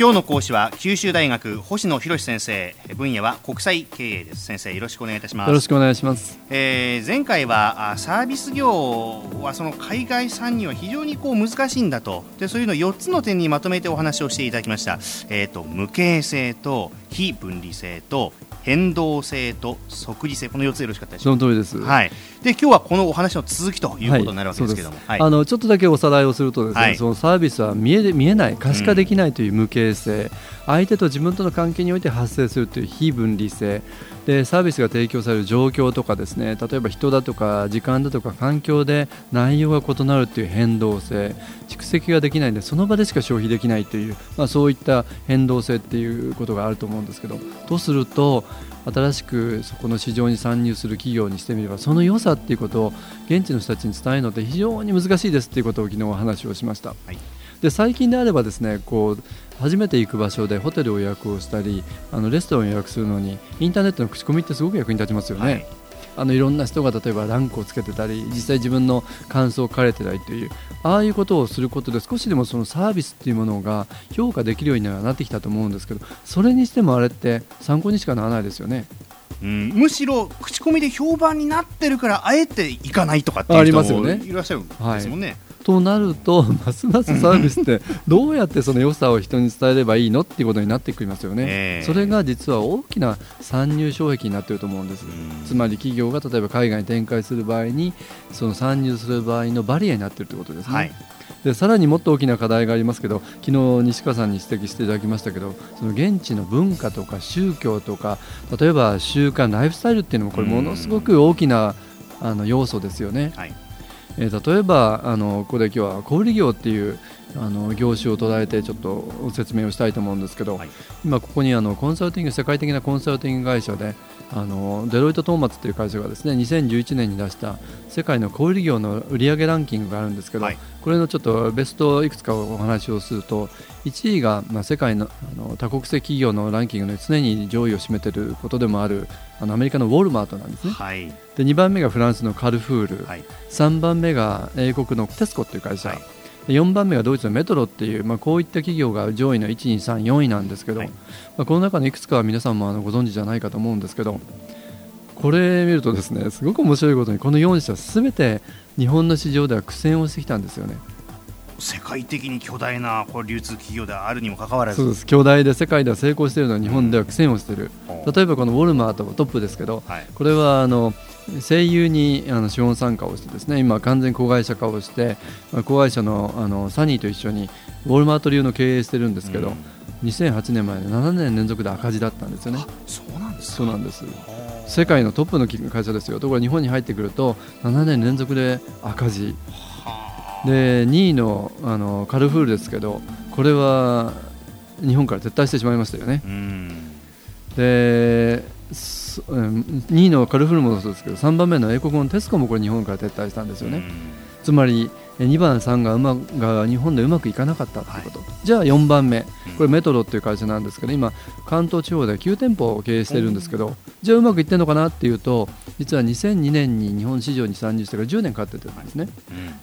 今日の講師は九州大学星野博先生。分野は国際経営です。先生よろしくお願いいたします。よろしくお願いします、えー、前回はサービス業はその海外参入は非常にこう難しいんだと。でそういうの4つの点にまとめてお話をしていただきました、えーと、無形性と非分離性と変動性と即時性この4つよろしかったでしょうか？その通りです、はい、で今日はこのお話の続きということになるわけですけども、はい、あのちょっとだけおさらいをするとですね、はい、そのサービスは見え見えない可視化できないという無形性、うん、相手と自分との関係において発生するという非分離性でサービスが提供される状況とかですね例えば人だとか時間だとか環境で内容が異なるという変動性蓄積ができないのでその場でしか消費できないという、まあ、そういった変動性っていうことがあると思うんですけどとすると新しくそこの市場に参入する企業にしてみればその良さっていうことを現地の人たちに伝えるのって非常に難しいですっていうことを昨日話をしました。はいで最近であればですねこう初めて行く場所でホテルを予約をしたりあのレストランを予約するのにインターネットの口コミってすごく役に立ちますよね。はいあのいろんな人が例えばランクをつけてたり実際自分の感想を書かれてたりというああいうことをすることで少しでもそのサービスっていうものが評価できるようにはなってきたと思うんですけどそれにしてもあれって参考にしかならないですよね。うん、むしろ口コミで評判になってるからあえて行かないとかっていう人もいらっしゃるんですもんね。となると ますますサービスってどうやってその良さを人に伝えればいいのっていうことになってきますよね、えー、それが実は大きな参入障壁になっていると思うんです、つまり企業が例えば海外に展開する場合にその参入する場合のバリアになっているということですね。はい。でさらにもっと大きな課題がありますけど昨日西川さんに指摘していただきましたけどその現地の文化とか宗教とか例えば習慣ライフスタイルっていうのもこれものすごく大きなあの要素ですよね。はいえー、例えばあのここで今日は小売業っていうあの業種を捉えてちょっと説明をしたいと思うんですけど、はい、今ここにあのコンサルティング世界的なコンサルティング会社であのデロイト・トーマツという会社がですね2011年に出した世界の小売業の売上ランキングがあるんですけど、はい、これのちょっとベストいくつかお話をすると1位が、まあ、世界のあの多国籍企業のランキングの常に上位を占めていることでもあるあのアメリカのウォルマートなんですね、はい、で2番目がフランスのカルフール、はい、3番目が英国のテスコという会社、はい4番目がドイツのメトロっていう、まあ、こういった企業が上位の1、2、3、4位なんですけど、はい、まあ、この中のいくつかは皆さんもあのご存知じゃないかと思うんですけどこれ見るとですねすごく面白いことにこの4社すべて日本の市場では苦戦をしてきたんですよね。世界的に巨大なこれ流通企業であるにもかかわらず。そうです。巨大で世界では成功しているのは日本では苦戦をしている、うん、例えばこのウォルマートもトップですけど、はい、これはあの声優にあの資本参加をしてですね今完全子会社化をして、まあ、子会社のあのサニーと一緒にウォルマート流の経営してるんですけど、うん、2008年前で7年連続で赤字だったんですよね。そうなんですそうなんです。世界のトップの会社ですよ。ところが日本に入ってくると7年連続で赤字。で2位のあのカルフールですけどこれは日本から撤退してしまいましたよね。で2位のカルフールもそうですけど3番目の英国のテスコもこれ日本から撤退したんですよね。つまり2番、3がうまが日本でうまくいかなかったということ、はい、じゃあ4番目、これメトロっていう会社なんですけど今、関東地方で9店舗を経営してるんですけど、じゃあうまくいってるのかなっていうと実は2002年に日本市場に参入してから10年かかってるんですね、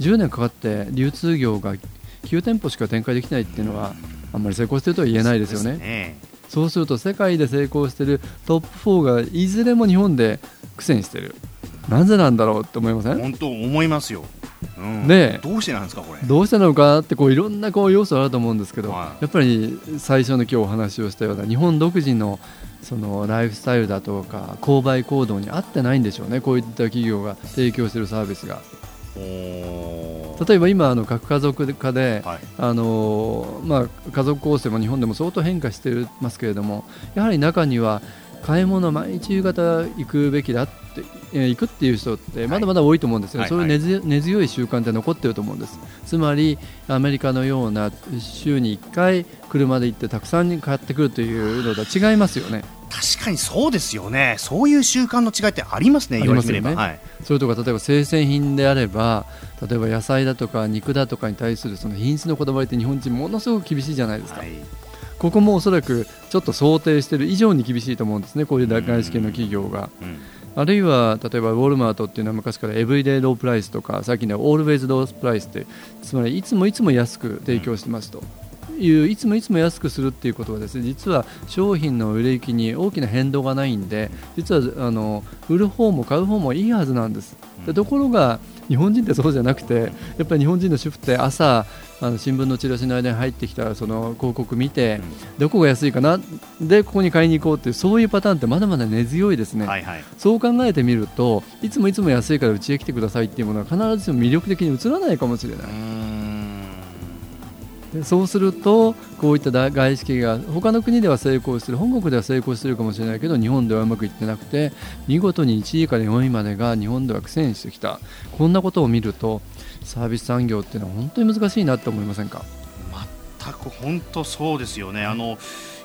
10年かかって流通業が9店舗しか展開できないっていうのはあんまり成功してるとは言えないですよね。そうすると世界で成功しているトップ4がいずれも日本で苦戦している。なぜなんだろうって思いません？本当思いますよ。うん、でどうしてなんですかこれ？どうしてなのかってこういろんなこう要素あると思うんですけど、はい、やっぱり最初の今日お話をしたような日本独自のそのライフスタイルだとか購買行動に合ってないんでしょうね。こういった企業が提供しているサービスが。例えば今あの核家族化で、はい、あのまあ、家族構成も日本でも相当変化していますけれどもやはり中には買い物毎日夕方行くべきだって、えー、行くっていう人ってまだまだ多いと思うんですよ、はい、そういう根強根強い習慣って残ってると思うんです、つまりアメリカのような週に1回車で行ってたくさん買ってくるというのとは違いますよね。確かにそうですよね、そういう習慣の違いってありますね、言われてみれば、はい、それとか例えば生鮮品であれば、例えば野菜だとか肉だとかに対するその品質のこだわりって日本人、ものすごく厳しいじゃないですか。はい。ここもおそらくちょっと想定している以上に厳しいと思うんですね、こういう外資系の企業が。あるいは例えばウォルマートっていうのは昔からエブリデイロープライスとか最近ではオールウェイズロープライスってつまりいつもいつも安く提供してますといういつもいつも安くするっていうことはですね実は商品の売れ行きに大きな変動がないんで実はあの売る方も買う方もいいはずなんです。でところが日本人ってそうじゃなくてやっぱり日本人の主婦って朝あの新聞のチラシの間に入ってきたその広告見て、どこが安いかなでここに買いに行こうっていうそういうパターンってまだまだ根強いですね、はいはい、そう考えてみるといつもいつも安いからうちへ来てくださいっていうものは必ずしも魅力的に映らないかもしれない。でそうするとこういった外資系が他の国では成功する本国では成功してるかもしれないけど日本ではうまくいってなくて見事に1位から4位までが日本では苦戦してきた。こんなことを見るとサービス産業っていうのは本当に難しいなって思いませんか？全く本当そうですよね。あの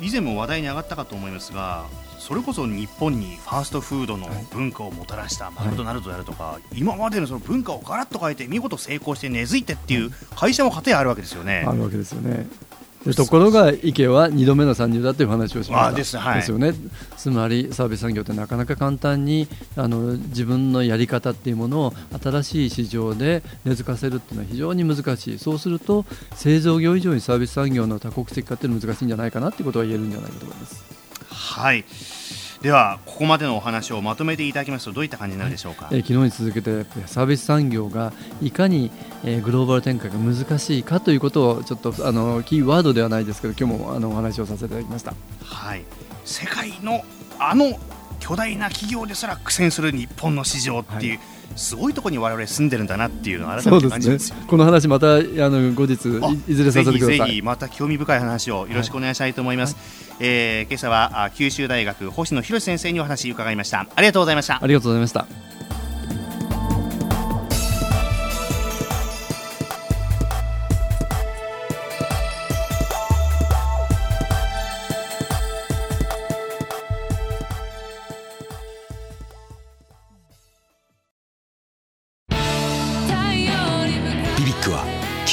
以前も話題に上がったかと思いますがそれこそ日本にファーストフードの文化をもたらしたマクドナルドであるとか、はい、今までのその文化をガラッと変えて見事成功して根付いてっていう会社も片やあるわけですよね。あるわけですよね。ところが池は2度目の参入だという話をしましたです,、はい、ですよねつまりサービス産業ってなかなか簡単にあの自分のやり方っていうものを新しい市場で根付かせるっていうのは非常に難しいそうすると製造業以上にサービス産業の多国籍化っていうのは難しいんじゃないかなっていうことは言えるんじゃないかと思います。はい。ではここまでのお話をまとめていただきますとどういった感じになるでしょうか、えー、昨日に続けてサービス産業がいかに、えー、グローバル展開が難しいかということをちょっとあのキーワードではないですけど今日もあのお話をさせていただきました。はい。世界のあの巨大な企業ですら苦戦する日本の市場っていう、はい。すごいところに我々住んでるんだなっていうのを改めて感じますよ、ね、この話またあの後日いずれさせてください。ぜひまた興味深い話をよろしくお願いしたいと思います、はい、えー、今朝は九州大学星野博先生にお話伺いました。ありがとうございました。ありがとうございました